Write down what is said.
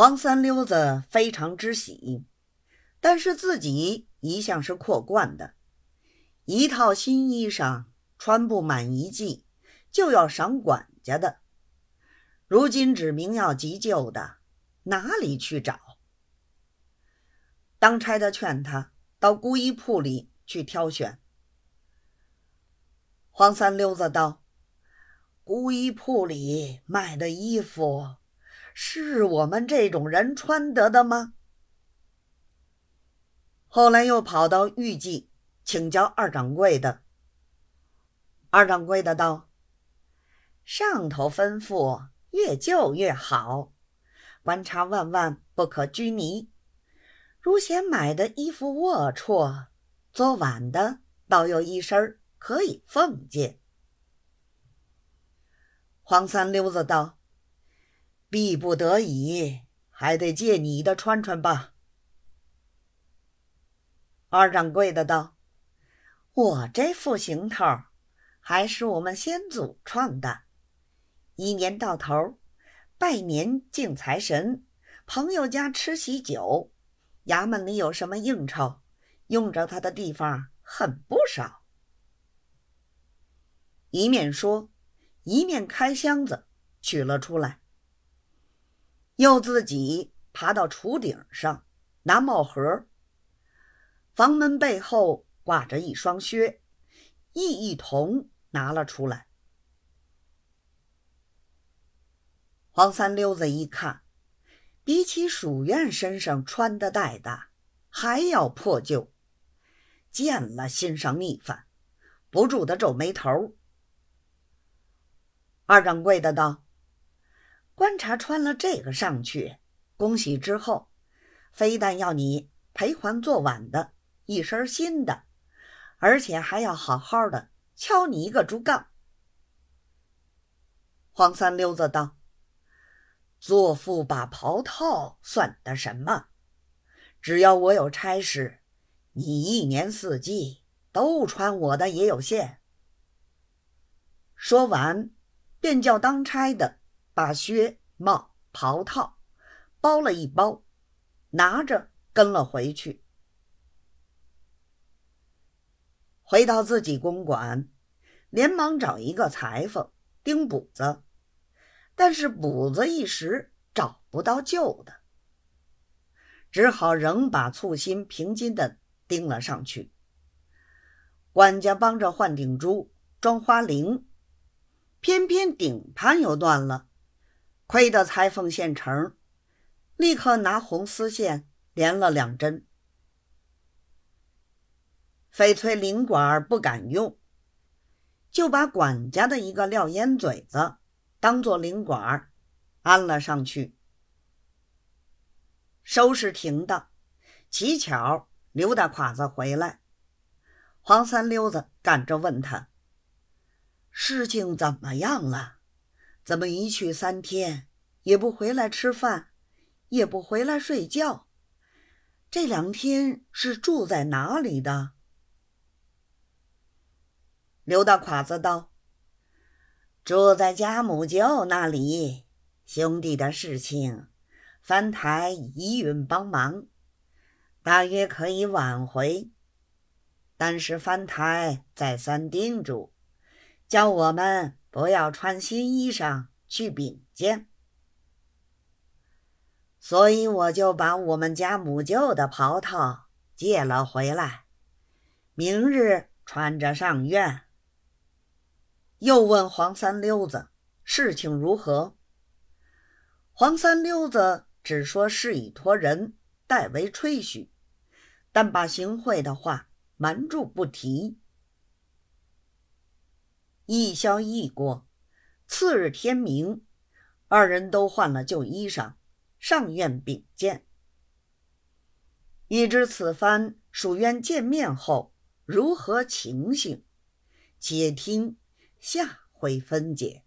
黄三溜子非常之喜，但是自己一向是阔惯的，一套新衣裳穿不满一季，就要赏管家的。如今指明要急救的，哪里去找？当差的劝他到姑衣铺里去挑选。黄三溜子道：“姑衣铺里卖的衣服，是我们这种人穿得的吗？”后来又跑到玉记请教二掌柜的。二掌柜的道：“上头吩咐越旧越好，观察万万不可拘泥。如嫌买的衣服龌龊，昨晚的倒有一身可以奉借。黄三溜子道：“逼不得已，还得借你的穿穿吧。”二掌柜的道：“我这副行头，还是我们先祖创的。一年到头，拜年敬财神，朋友家吃喜酒，衙门里有什么应酬，用着它的地方很不少。”一面说，一面开箱子取了出来，又自己爬到厨顶上拿帽盒。房门背后挂着一双靴，亦一同拿了出来。黄三溜子一看，比起鼠院身上穿的戴的还要破旧，见了心上逆反，不住的皱眉头。二掌柜的道：“观察穿了这个上去，恭喜之后，非但要你赔还昨晚的一身新的，而且还要好好的敲你一个竹杠。”黄三溜子道：“做副把袍套算得什么？只要我有差事，你一年四季都穿我的也有限。”说完。便叫当差的把靴、帽、袍套包了一包，拿着跟了回去。回到自己公馆，连忙找一个裁缝钉补子，但是补子一时找不到旧的，只好仍把簇新平金的钉了上去。管家帮着换顶珠、装花翎。偏偏顶盘又断了，亏得裁缝现成，立刻拿红丝线连了两针。翡翠翎管不敢用，就把管家的一个撂烟嘴子当做翎管安了上去。收拾停当，乞巧刘大胯子回来，黄三溜子赶着问他。事情怎么样了？怎么一去三天也不回来吃饭，也不回来睡觉？这两天是住在哪里的？刘大胯子道：“住在家母舅那里。兄弟的事情，翻台一运帮忙，大约可以挽回。但是翻台再三叮嘱。”叫我们不要穿新衣裳去禀见，所以我就把我们家母舅的袍套借了回来，明日穿着上院。又问黄三溜子事情如何？黄三溜子只说是以托人代为吹嘘，但把行贿的话瞒住不提。一宵一过，次日天明，二人都换了旧衣裳，上院禀见。已知此番蜀渊见面后如何情形，且听下回分解。